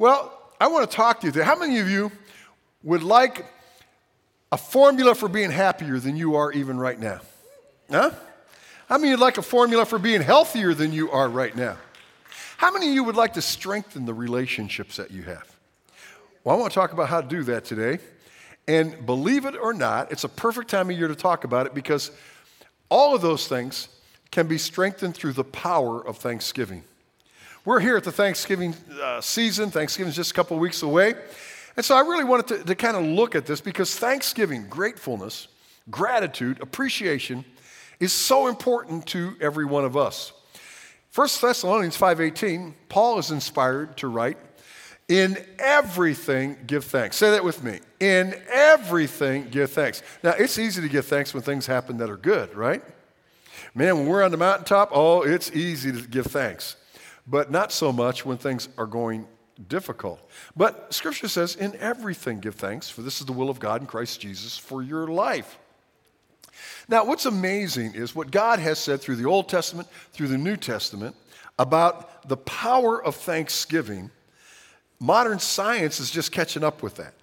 Well, I want to talk to you today. How many of you would like a formula for being happier than you are even right now? Huh? How many of you would like a formula for being healthier than you are right now? How many of you would like to strengthen the relationships that you have? Well, I want to talk about how to do that today. And believe it or not, it's a perfect time of year to talk about it because all of those things can be strengthened through the power of Thanksgiving. We're here at the Thanksgiving uh, season. Thanksgiving is just a couple weeks away. And so I really wanted to, to kind of look at this because Thanksgiving, gratefulness, gratitude, appreciation is so important to every one of us. 1 Thessalonians 5:18, Paul is inspired to write, "In everything give thanks." Say that with me. In everything give thanks. Now, it's easy to give thanks when things happen that are good, right? Man, when we're on the mountaintop, oh, it's easy to give thanks. But not so much when things are going difficult. But scripture says, in everything give thanks, for this is the will of God in Christ Jesus for your life. Now, what's amazing is what God has said through the Old Testament, through the New Testament, about the power of thanksgiving. Modern science is just catching up with that.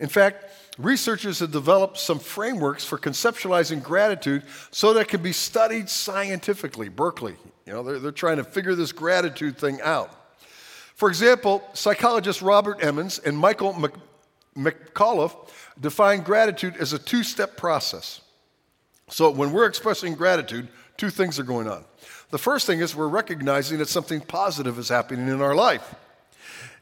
In fact, researchers have developed some frameworks for conceptualizing gratitude so that it can be studied scientifically. Berkeley, you know, they're, they're trying to figure this gratitude thing out. For example, psychologists Robert Emmons and Michael Mc, McAuliffe define gratitude as a two step process. So when we're expressing gratitude, two things are going on. The first thing is we're recognizing that something positive is happening in our life.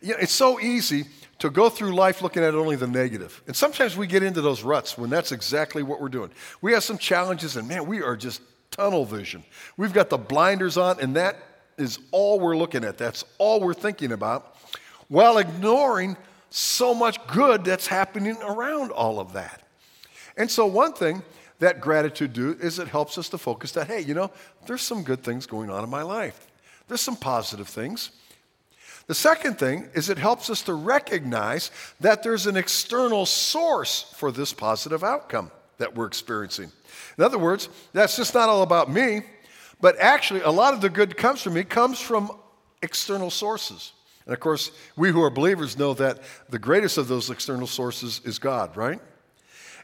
You know, it's so easy to go through life looking at only the negative. And sometimes we get into those ruts when that's exactly what we're doing. We have some challenges, and man, we are just tunnel vision. We've got the blinders on, and that is all we're looking at. That's all we're thinking about, while ignoring so much good that's happening around all of that. And so, one thing that gratitude do is it helps us to focus that, hey, you know, there's some good things going on in my life. There's some positive things. The second thing is it helps us to recognize that there's an external source for this positive outcome that we're experiencing. In other words, that's just not all about me, but actually, a lot of the good comes from me comes from external sources. And of course, we who are believers know that the greatest of those external sources is God, right?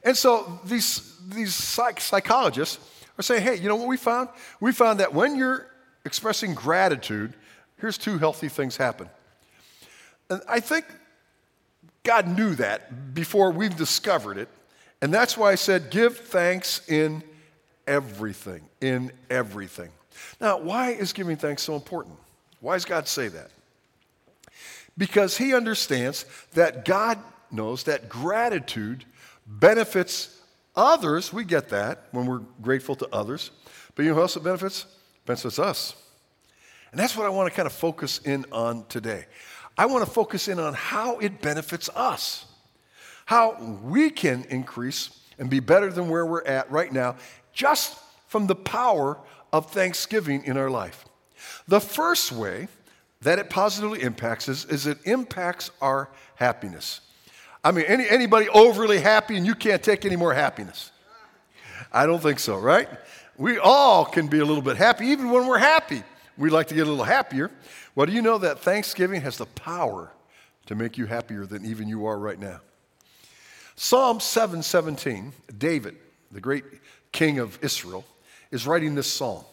And so these, these psych- psychologists are saying, hey, you know what we found? We found that when you're expressing gratitude, here's two healthy things happen. And I think God knew that before we've discovered it. And that's why I said, give thanks in everything. In everything. Now, why is giving thanks so important? Why does God say that? Because He understands that God knows that gratitude benefits others. We get that when we're grateful to others. But you know who else it benefits? It benefits us. And that's what I want to kind of focus in on today. I want to focus in on how it benefits us, how we can increase and be better than where we're at right now, just from the power of thanksgiving in our life. The first way that it positively impacts us is it impacts our happiness. I mean, any, anybody overly happy and you can't take any more happiness? I don't think so, right? We all can be a little bit happy, even when we're happy. We'd like to get a little happier. Well, do you know that Thanksgiving has the power to make you happier than even you are right now? Psalm 717, David, the great king of Israel, is writing this psalm.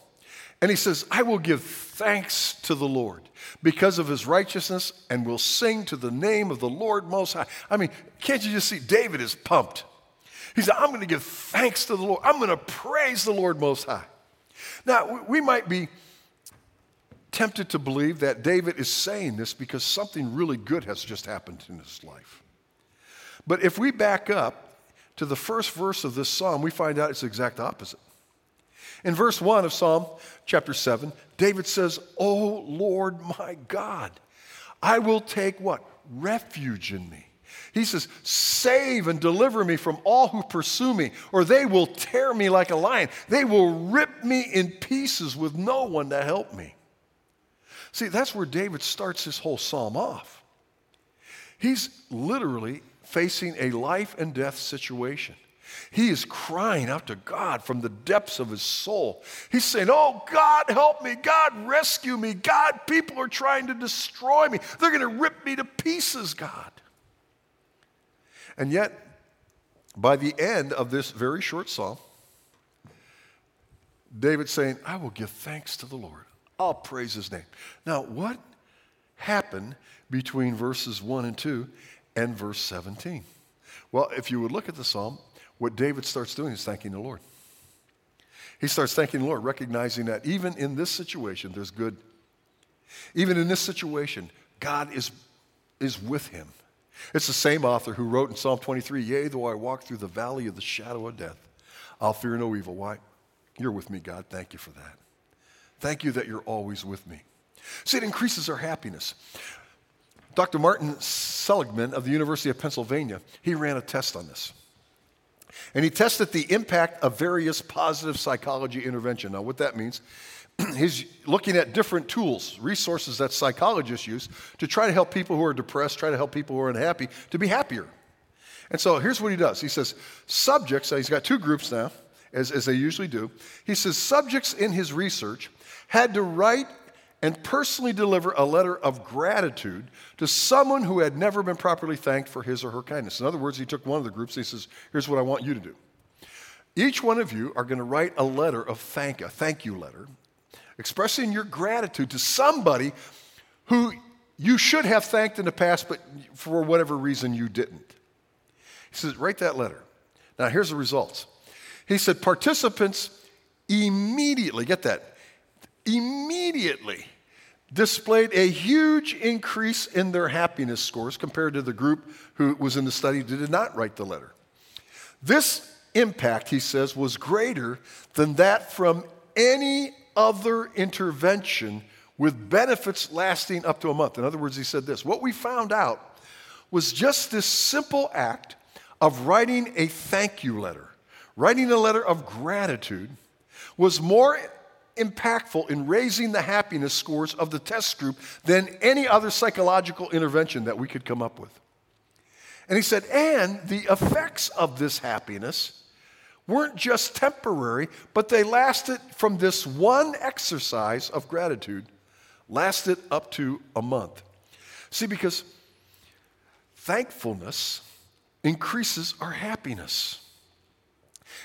And he says, I will give thanks to the Lord because of his righteousness and will sing to the name of the Lord Most High. I mean, can't you just see? David is pumped. He said, I'm going to give thanks to the Lord. I'm going to praise the Lord Most High. Now, we might be tempted to believe that David is saying this because something really good has just happened in his life. But if we back up to the first verse of this psalm, we find out it's the exact opposite. In verse 1 of Psalm chapter 7, David says, Oh Lord my God, I will take what? Refuge in me. He says, Save and deliver me from all who pursue me, or they will tear me like a lion. They will rip me in pieces with no one to help me. See, that's where David starts his whole psalm off. He's literally facing a life and death situation. He is crying out to God from the depths of his soul. He's saying, Oh, God, help me. God, rescue me. God, people are trying to destroy me. They're going to rip me to pieces, God. And yet, by the end of this very short psalm, David's saying, I will give thanks to the Lord. I'll praise his name. Now, what happened between verses 1 and 2 and verse 17? Well, if you would look at the psalm, what David starts doing is thanking the Lord. He starts thanking the Lord, recognizing that even in this situation, there's good. Even in this situation, God is, is with him. It's the same author who wrote in Psalm 23 Yea, though I walk through the valley of the shadow of death, I'll fear no evil. Why? You're with me, God. Thank you for that. Thank you that you're always with me. See, it increases our happiness. Dr. Martin Seligman of the University of Pennsylvania, he ran a test on this. And he tested the impact of various positive psychology intervention. Now, what that means, he's looking at different tools, resources that psychologists use to try to help people who are depressed, try to help people who are unhappy to be happier. And so here's what he does. He says, subjects, he's got two groups now, as, as they usually do. He says, subjects in his research had to write and personally deliver a letter of gratitude to someone who had never been properly thanked for his or her kindness. In other words, he took one of the groups and he says, Here's what I want you to do. Each one of you are going to write a letter of thank, a thank you letter, expressing your gratitude to somebody who you should have thanked in the past, but for whatever reason you didn't. He says, Write that letter. Now, here's the results. He said, Participants immediately, get that, immediately displayed a huge increase in their happiness scores compared to the group who was in the study that did not write the letter. This impact, he says, was greater than that from any other intervention with benefits lasting up to a month. In other words, he said this what we found out was just this simple act of writing a thank you letter, writing a letter of gratitude, was more impactful in raising the happiness scores of the test group than any other psychological intervention that we could come up with. And he said, and the effects of this happiness weren't just temporary, but they lasted from this one exercise of gratitude, lasted up to a month. See, because thankfulness increases our happiness.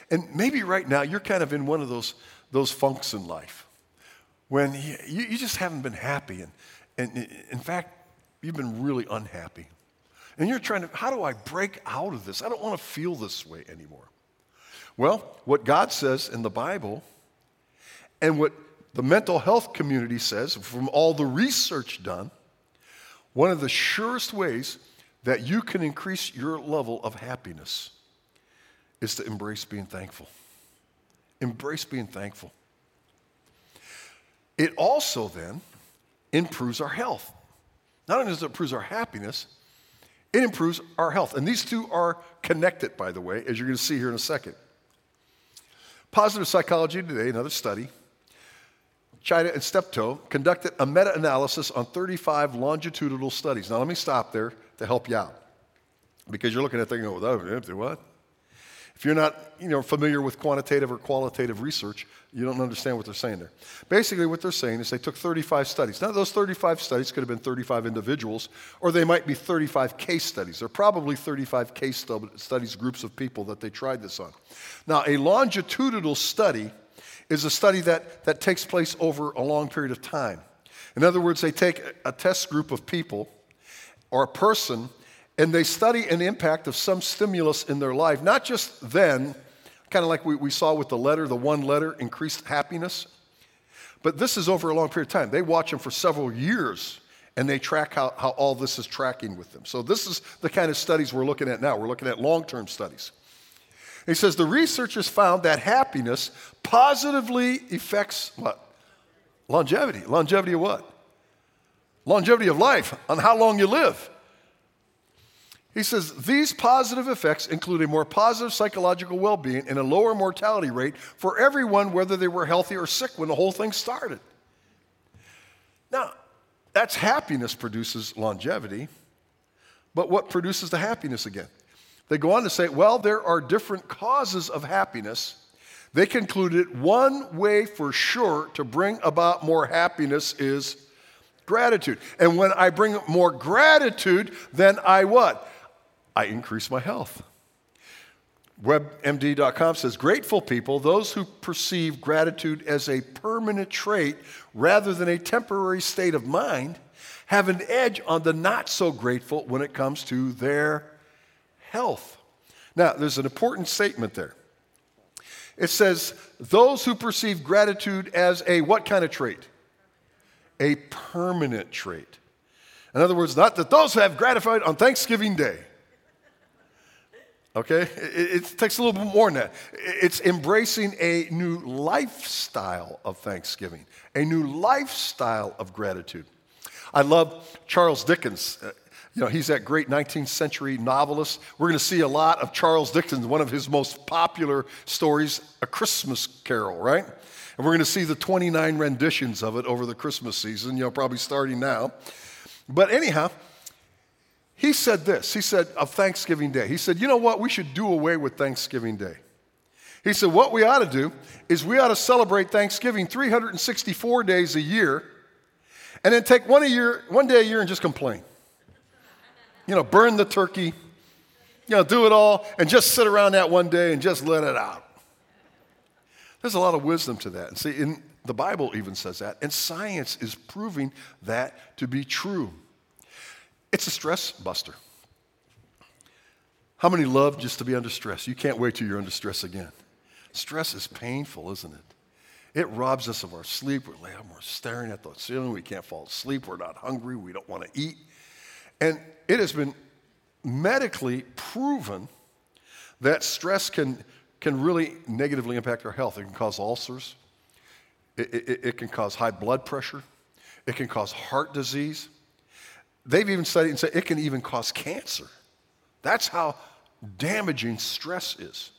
And maybe right now you're kind of in one of those those funks in life when you, you just haven't been happy. And, and in fact, you've been really unhappy. And you're trying to, how do I break out of this? I don't want to feel this way anymore. Well, what God says in the Bible and what the mental health community says from all the research done, one of the surest ways that you can increase your level of happiness is to embrace being thankful. Embrace being thankful. It also then improves our health. Not only does it improve our happiness, it improves our health. And these two are connected, by the way, as you're going to see here in a second. Positive Psychology Today, another study, Chida and Steptoe conducted a meta analysis on 35 longitudinal studies. Now, let me stop there to help you out. Because you're looking at thinking, oh, what? If you're not you know, familiar with quantitative or qualitative research, you don't understand what they're saying there. Basically, what they're saying is they took 35 studies. Now, those 35 studies could have been 35 individuals, or they might be 35 case studies. They're probably 35 case studies, groups of people that they tried this on. Now, a longitudinal study is a study that, that takes place over a long period of time. In other words, they take a test group of people or a person and they study an impact of some stimulus in their life, not just then, kind of like we, we saw with the letter, the one letter increased happiness, but this is over a long period of time. They watch them for several years and they track how, how all this is tracking with them. So, this is the kind of studies we're looking at now. We're looking at long term studies. He says the researchers found that happiness positively affects what? Longevity. Longevity of what? Longevity of life, on how long you live. He says these positive effects include a more positive psychological well being and a lower mortality rate for everyone, whether they were healthy or sick when the whole thing started. Now, that's happiness produces longevity, but what produces the happiness again? They go on to say, well, there are different causes of happiness. They concluded one way for sure to bring about more happiness is gratitude. And when I bring more gratitude, then I what? I increase my health. WebMD.com says grateful people, those who perceive gratitude as a permanent trait rather than a temporary state of mind, have an edge on the not so grateful when it comes to their health. Now, there's an important statement there. It says, those who perceive gratitude as a what kind of trait? A permanent trait. In other words, not that those who have gratified on Thanksgiving Day. Okay? It, it, takes a little bit more than that. It's embracing a new lifestyle of thanksgiving, a new lifestyle of gratitude. I love Charles Dickens. Uh, you know, he's that great 19th century novelist. We're going to see a lot of Charles Dickens, one of his most popular stories, A Christmas Carol, right? And we're going to see the 29 renditions of it over the Christmas season, you know, probably starting now. But anyhow, he said this. He said of Thanksgiving Day, he said, you know what? We should do away with Thanksgiving Day. He said, what we ought to do is we ought to celebrate Thanksgiving 364 days a year and then take one, a year, one day a year and just complain you know, burn the turkey, you know, do it all, and just sit around that one day and just let it out. There's a lot of wisdom to that. And see, in the Bible even says that, and science is proving that to be true. It's a stress buster. How many love just to be under stress? You can't wait till you're under stress again. Stress is painful, isn't it? It robs us of our sleep. We're laying, we're staring at the ceiling. We can't fall asleep. We're not hungry. We don't want to eat. And it has been medically proven that stress can, can really negatively impact our health. It can cause ulcers, it, it, it can cause high blood pressure, it can cause heart disease. They've even studied and said it can even cause cancer. That's how damaging stress is.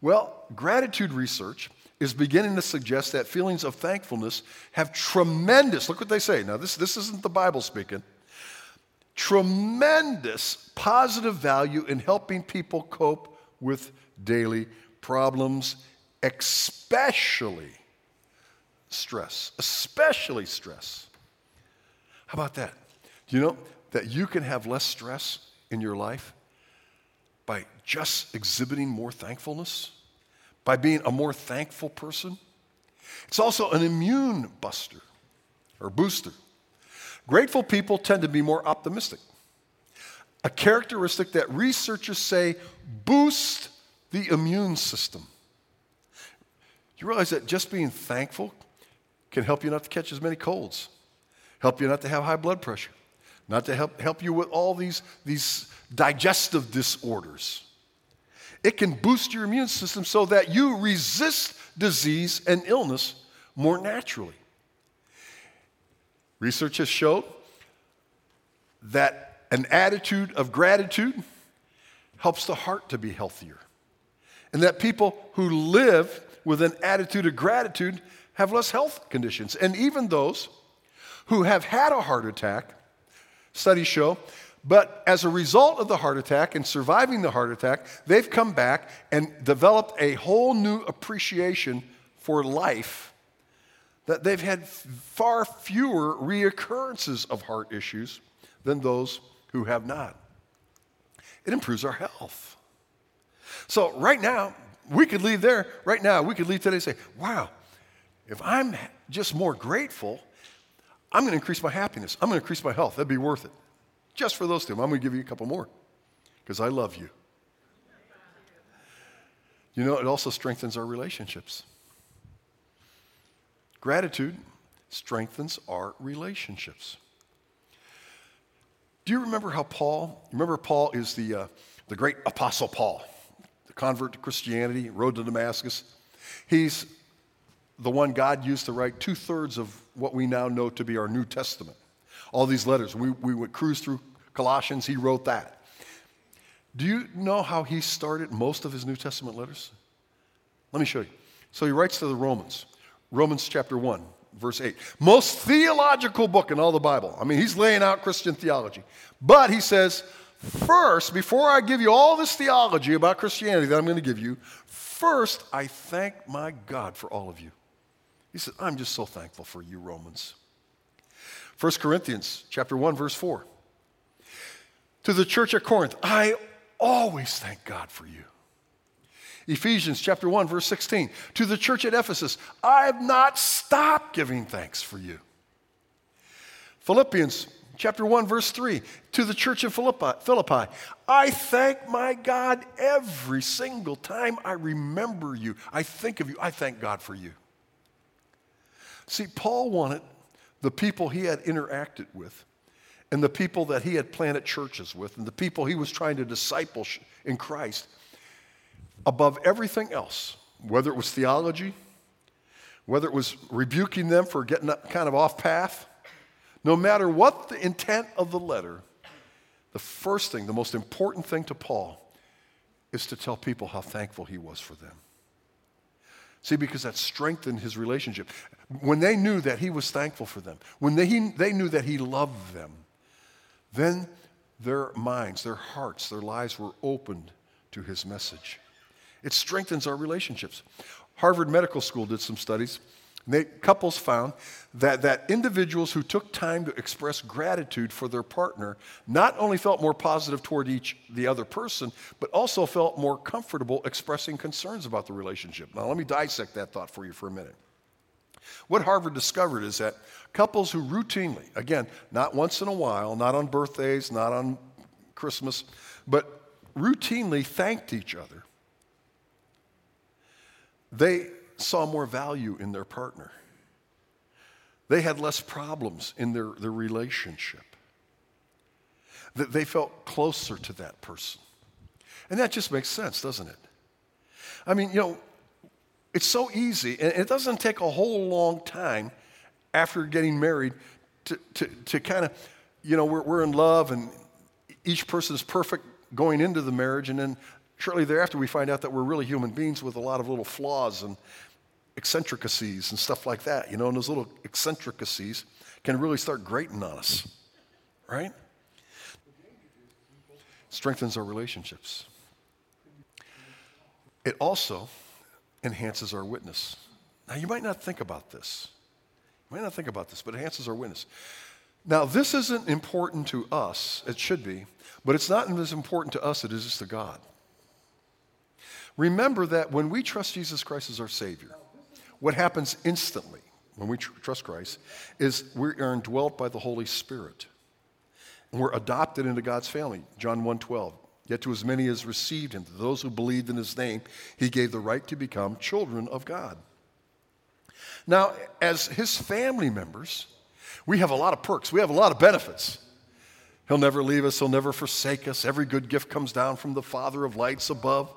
Well, gratitude research is beginning to suggest that feelings of thankfulness have tremendous, look what they say. Now, this, this isn't the Bible speaking tremendous positive value in helping people cope with daily problems, especially stress. Especially stress. How about that? Do you know that you can have less stress in your life by just exhibiting more thankfulness? By being a more thankful person? It's also an immune buster or booster. Grateful people tend to be more optimistic, a characteristic that researchers say boosts the immune system. You realize that just being thankful can help you not to catch as many colds, help you not to have high blood pressure, not to help, help you with all these, these digestive disorders. It can boost your immune system so that you resist disease and illness more naturally. Research has shown that an attitude of gratitude helps the heart to be healthier. And that people who live with an attitude of gratitude have less health conditions. And even those who have had a heart attack, studies show, but as a result of the heart attack and surviving the heart attack, they've come back and developed a whole new appreciation for life that they've had far fewer reoccurrences of heart issues than those who have not. It improves our health. So, right now, we could leave there, right now, we could leave today and say, wow, if I'm just more grateful, I'm going to increase my happiness. I'm going to increase my health. That'd be worth it. Just for those two. I'm going to give you a couple more because I love you. You know, it also strengthens our relationships. Gratitude strengthens our relationships. Do you remember how Paul, remember Paul is the, uh, the great apostle Paul, the convert to Christianity, road to Damascus. He's the one God used to write two thirds of what we now know to be our New Testament. All these letters, we, we would cruise through Colossians, he wrote that. Do you know how he started most of his New Testament letters? Let me show you. So he writes to the Romans. Romans chapter 1, verse 8. Most theological book in all the Bible. I mean, he's laying out Christian theology. But he says, First, before I give you all this theology about Christianity that I'm going to give you, first I thank my God for all of you. He said, I'm just so thankful for you, Romans. 1 Corinthians chapter 1, verse 4. To the church at Corinth, I always thank God for you. Ephesians chapter 1, verse 16. To the church at Ephesus, I have not stopped giving thanks for you. Philippians chapter 1, verse 3. To the church of Philippi, Philippi, I thank my God every single time I remember you. I think of you. I thank God for you. See, Paul wanted the people he had interacted with and the people that he had planted churches with and the people he was trying to disciple in Christ above everything else, whether it was theology, whether it was rebuking them for getting kind of off path, no matter what the intent of the letter, the first thing, the most important thing to Paul is to tell people how thankful he was for them. See, because that strengthened his relationship. When they knew that he was thankful for them, when they, he, they knew that he loved them, then their minds, their hearts, their lives were opened to his message. It strengthens our relationships. Harvard Medical School did some studies. They, couples found that, that individuals who took time to express gratitude for their partner not only felt more positive toward each the other person, but also felt more comfortable expressing concerns about the relationship. Now, let me dissect that thought for you for a minute. What Harvard discovered is that couples who routinely, again, not once in a while, not on birthdays, not on Christmas, but routinely thanked each other they saw more value in their partner. They had less problems in their, their relationship. That they felt closer to that person. And that just makes sense, doesn't it? I mean, you know, it's so easy, and it doesn't take a whole long time after getting married to, to, to kind of, you know, we're, we're in love and each person is perfect going into the marriage, and then Shortly thereafter, we find out that we're really human beings with a lot of little flaws and eccentricities and stuff like that, you know, and those little eccentricities can really start grating on us, right? Strengthens our relationships. It also enhances our witness. Now, you might not think about this. You might not think about this, but it enhances our witness. Now, this isn't important to us, it should be, but it's not as important to us as it is to God. Remember that when we trust Jesus Christ as our Savior, what happens instantly when we tr- trust Christ is we are indwelt by the Holy Spirit. And we're adopted into God's family. John 1:12. Yet to as many as received him, to those who believed in his name, he gave the right to become children of God. Now, as his family members, we have a lot of perks. We have a lot of benefits. He'll never leave us, he'll never forsake us. Every good gift comes down from the Father of lights above.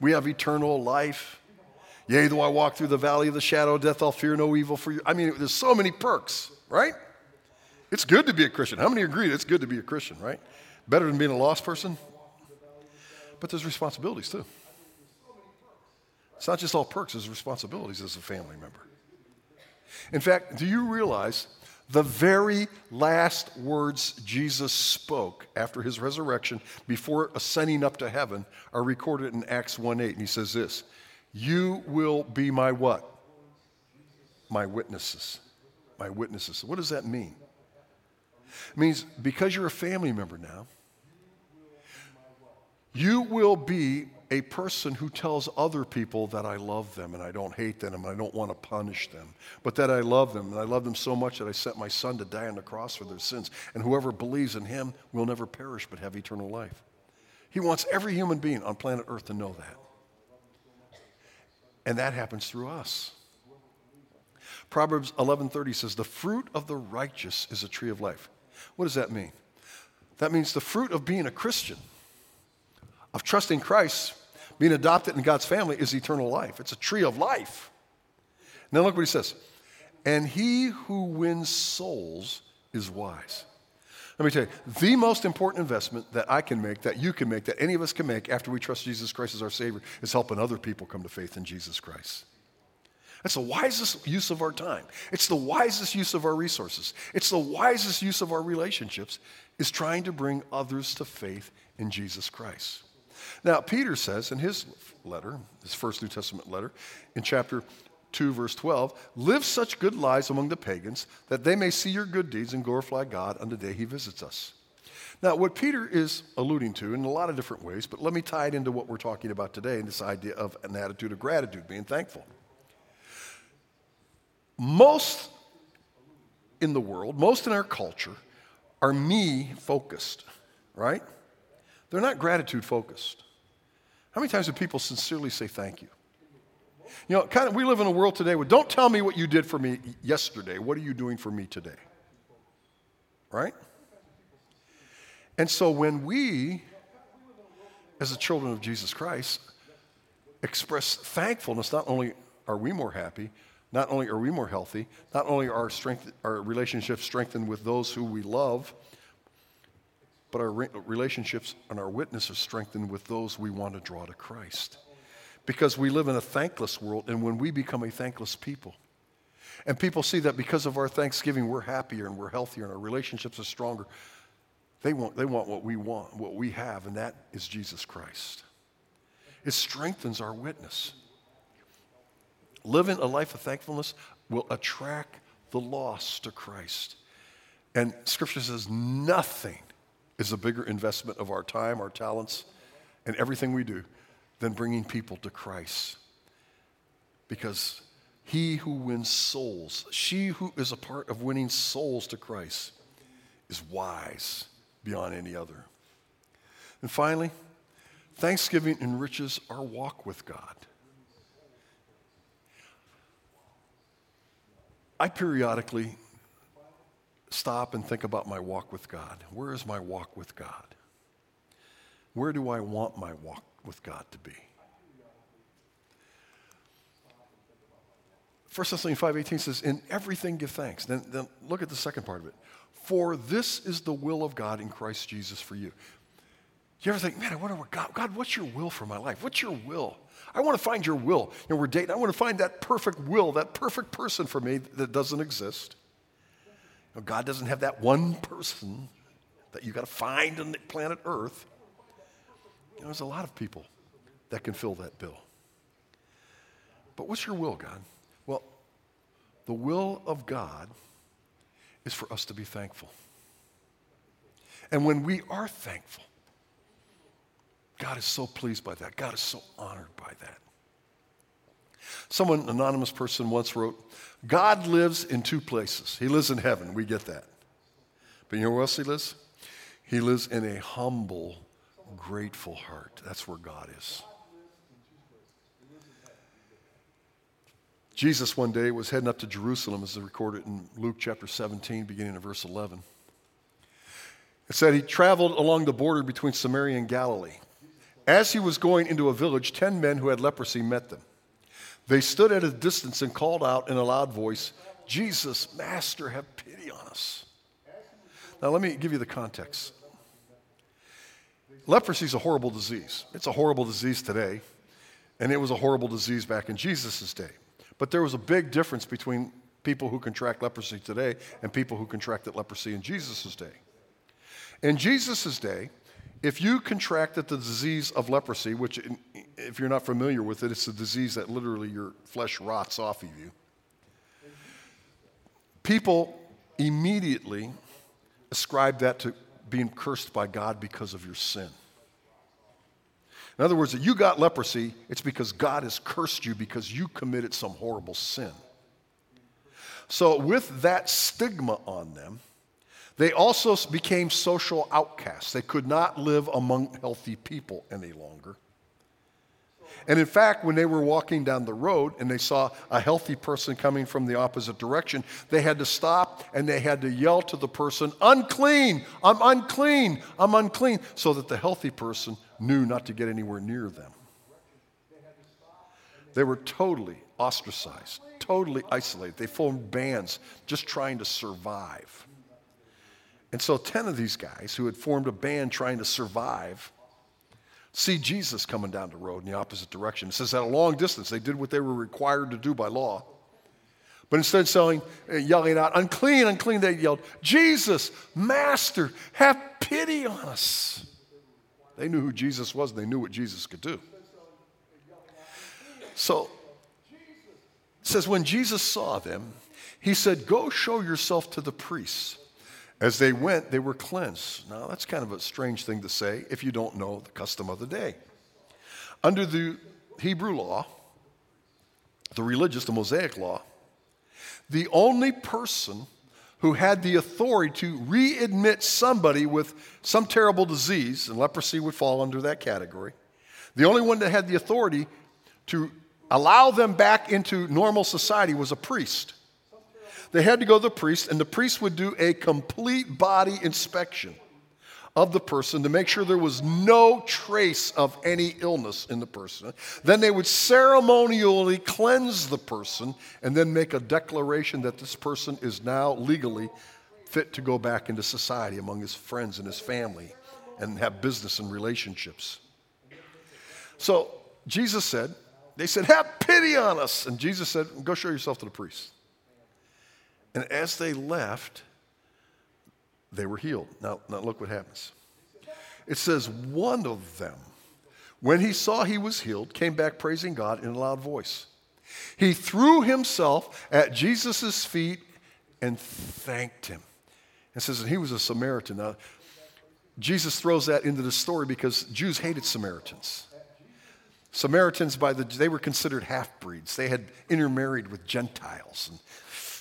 We have eternal life. Yea, though I walk through the valley of the shadow of death, I'll fear no evil for you. I mean, there's so many perks, right? It's good to be a Christian. How many agree it's good to be a Christian, right? Better than being a lost person? But there's responsibilities too. It's not just all perks, there's responsibilities as a family member. In fact, do you realize the very last words Jesus spoke after his resurrection, before ascending up to heaven, are recorded in Acts 1 8. And he says this You will be my what? My witnesses. My witnesses. What does that mean? It means because you're a family member now, you will be a person who tells other people that I love them and I don't hate them and I don't want to punish them, but that I love them and I love them so much that I sent my son to die on the cross for their sins. And whoever believes in him will never perish but have eternal life. He wants every human being on planet Earth to know that. And that happens through us. Proverbs 11:30 says the fruit of the righteous is a tree of life. What does that mean? That means the fruit of being a Christian, of trusting Christ being adopted in God's family is eternal life. It's a tree of life. Now look what he says. And he who wins souls is wise. Let me tell you, the most important investment that I can make, that you can make, that any of us can make after we trust Jesus Christ as our Savior is helping other people come to faith in Jesus Christ. That's the wisest use of our time. It's the wisest use of our resources. It's the wisest use of our relationships is trying to bring others to faith in Jesus Christ. Now, Peter says in his letter, his first New Testament letter, in chapter 2, verse 12, live such good lives among the pagans that they may see your good deeds and glorify God on the day he visits us. Now, what Peter is alluding to in a lot of different ways, but let me tie it into what we're talking about today and this idea of an attitude of gratitude, being thankful. Most in the world, most in our culture, are me focused, right? They're not gratitude focused. How many times do people sincerely say thank you? You know, kind of, we live in a world today where don't tell me what you did for me yesterday. What are you doing for me today? Right? And so when we, as the children of Jesus Christ, express thankfulness, not only are we more happy, not only are we more healthy, not only are our, strength, our relationships strengthened with those who we love, but our re- relationships and our witness are strengthened with those we want to draw to Christ. Because we live in a thankless world, and when we become a thankless people, and people see that because of our thanksgiving, we're happier and we're healthier and our relationships are stronger, they want, they want what we want, what we have, and that is Jesus Christ. It strengthens our witness. Living a life of thankfulness will attract the lost to Christ. And Scripture says nothing is a bigger investment of our time, our talents, and everything we do than bringing people to Christ. Because he who wins souls, she who is a part of winning souls to Christ, is wise beyond any other. And finally, thanksgiving enriches our walk with God. I periodically stop and think about my walk with God. Where is my walk with God? Where do I want my walk with God to be? 1 Thessalonians 5.18 says, in everything give thanks. Then, then look at the second part of it. For this is the will of God in Christ Jesus for you. You ever think, man, I wonder what God, God, what's your will for my life? What's your will? I want to find your will. You know, we're dating. I want to find that perfect will, that perfect person for me that doesn't exist. Know, God doesn't have that one person that you got to find on the planet Earth. You know, there's a lot of people that can fill that bill. But what's your will, God? Well, the will of God is for us to be thankful. And when we are thankful, God is so pleased by that. God is so honored by that. Someone, an anonymous person, once wrote, God lives in two places. He lives in heaven. We get that. But you know where else he lives? He lives in a humble, grateful heart. That's where God is. Jesus one day was heading up to Jerusalem, as is recorded in Luke chapter 17, beginning of verse 11. It said he traveled along the border between Samaria and Galilee. As he was going into a village, ten men who had leprosy met them. They stood at a distance and called out in a loud voice, Jesus, Master, have pity on us. Now, let me give you the context. Leprosy is a horrible disease. It's a horrible disease today, and it was a horrible disease back in Jesus' day. But there was a big difference between people who contract leprosy today and people who contracted leprosy in Jesus' day. In Jesus' day, if you contracted the disease of leprosy, which, if you're not familiar with it, it's a disease that literally your flesh rots off of you, people immediately ascribe that to being cursed by God because of your sin. In other words, if you got leprosy, it's because God has cursed you because you committed some horrible sin. So, with that stigma on them, they also became social outcasts. They could not live among healthy people any longer. And in fact, when they were walking down the road and they saw a healthy person coming from the opposite direction, they had to stop and they had to yell to the person, Unclean, I'm unclean, I'm unclean, so that the healthy person knew not to get anywhere near them. They were totally ostracized, totally isolated. They formed bands just trying to survive. And so 10 of these guys who had formed a band trying to survive see Jesus coming down the road in the opposite direction. It says at a long distance, they did what they were required to do by law. But instead of saying, uh, yelling out, unclean, unclean, they yelled, Jesus, Master, have pity on us. They knew who Jesus was and they knew what Jesus could do. So, it says, when Jesus saw them, he said, Go show yourself to the priests. As they went, they were cleansed. Now, that's kind of a strange thing to say if you don't know the custom of the day. Under the Hebrew law, the religious, the Mosaic law, the only person who had the authority to readmit somebody with some terrible disease, and leprosy would fall under that category, the only one that had the authority to allow them back into normal society was a priest. They had to go to the priest, and the priest would do a complete body inspection of the person to make sure there was no trace of any illness in the person. Then they would ceremonially cleanse the person and then make a declaration that this person is now legally fit to go back into society among his friends and his family and have business and relationships. So Jesus said, they said, Have pity on us. And Jesus said, Go show yourself to the priest. And as they left, they were healed. Now, now look what happens. It says, One of them, when he saw he was healed, came back praising God in a loud voice. He threw himself at Jesus' feet and thanked him. It says that he was a Samaritan. Now, Jesus throws that into the story because Jews hated Samaritans. Samaritans, by the, they were considered half breeds. They had intermarried with Gentiles. And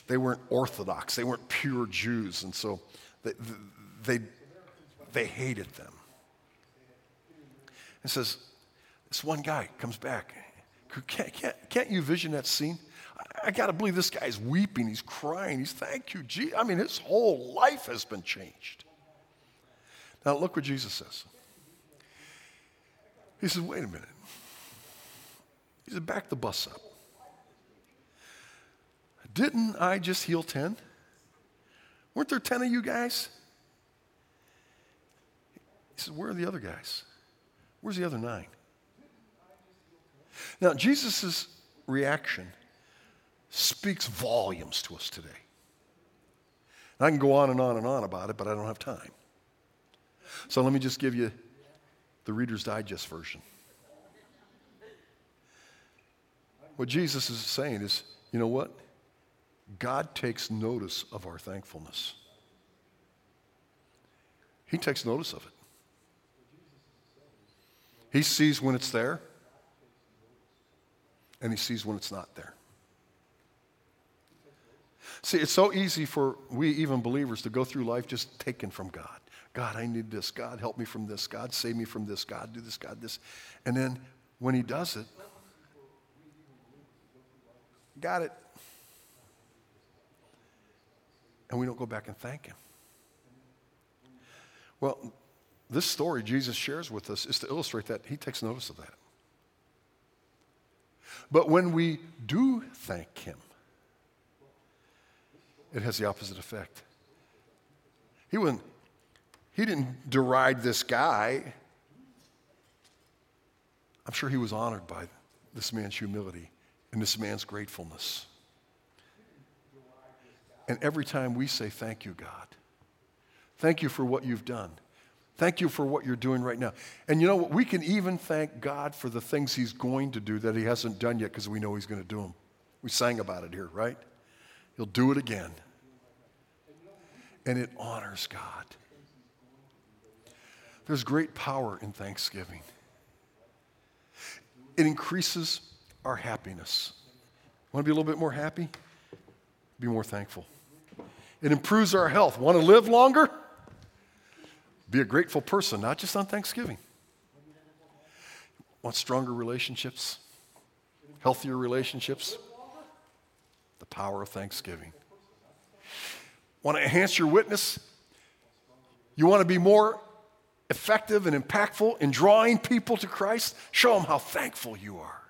they weren't Orthodox. They weren't pure Jews. And so they, they, they hated them. It says, this one guy comes back. Can't, can't, can't you vision that scene? I, I got to believe this guy's weeping. He's crying. He's, thank you, Jesus. I mean, his whole life has been changed. Now, look what Jesus says. He says, wait a minute. He said, back the bus up. Didn't I just heal 10? Weren't there 10 of you guys? He said, Where are the other guys? Where's the other nine? Now, Jesus' reaction speaks volumes to us today. And I can go on and on and on about it, but I don't have time. So let me just give you the Reader's Digest version. What Jesus is saying is, you know what? God takes notice of our thankfulness. He takes notice of it. He sees when it's there, and he sees when it's not there. See, it's so easy for we, even believers, to go through life just taken from God. God, I need this. God, help me from this. God, save me from this. God, do this. God, this. And then when he does it, got it. And we don't go back and thank him. Well, this story Jesus shares with us is to illustrate that he takes notice of that. But when we do thank him, it has the opposite effect. He, wouldn't, he didn't deride this guy. I'm sure he was honored by this man's humility and this man's gratefulness. And every time we say, Thank you, God, thank you for what you've done. Thank you for what you're doing right now. And you know what? We can even thank God for the things He's going to do that He hasn't done yet because we know He's going to do them. We sang about it here, right? He'll do it again. And it honors God. There's great power in thanksgiving, it increases our happiness. Want to be a little bit more happy? Be more thankful. It improves our health. Want to live longer? Be a grateful person, not just on Thanksgiving. Want stronger relationships? Healthier relationships? The power of Thanksgiving. Want to enhance your witness? You want to be more effective and impactful in drawing people to Christ? Show them how thankful you are.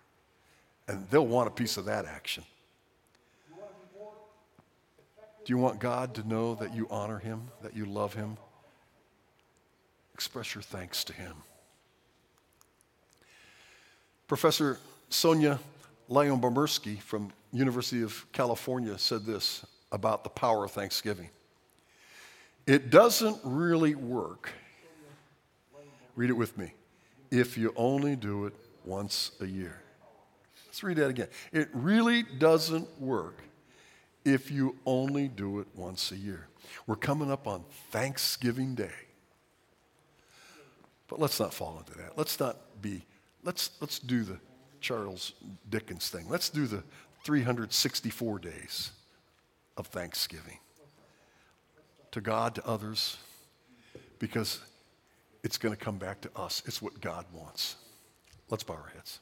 And they'll want a piece of that action. Do you want God to know that you honor Him, that you love Him? Express your thanks to Him. Professor Sonia Leon Bomersky from University of California said this about the power of Thanksgiving. It doesn't really work. Read it with me. If you only do it once a year. Let's read that again. It really doesn't work if you only do it once a year. We're coming up on Thanksgiving Day. But let's not fall into that. Let's not be, let's, let's do the Charles Dickens thing. Let's do the 364 days of Thanksgiving to God, to others, because it's going to come back to us. It's what God wants. Let's bow our heads.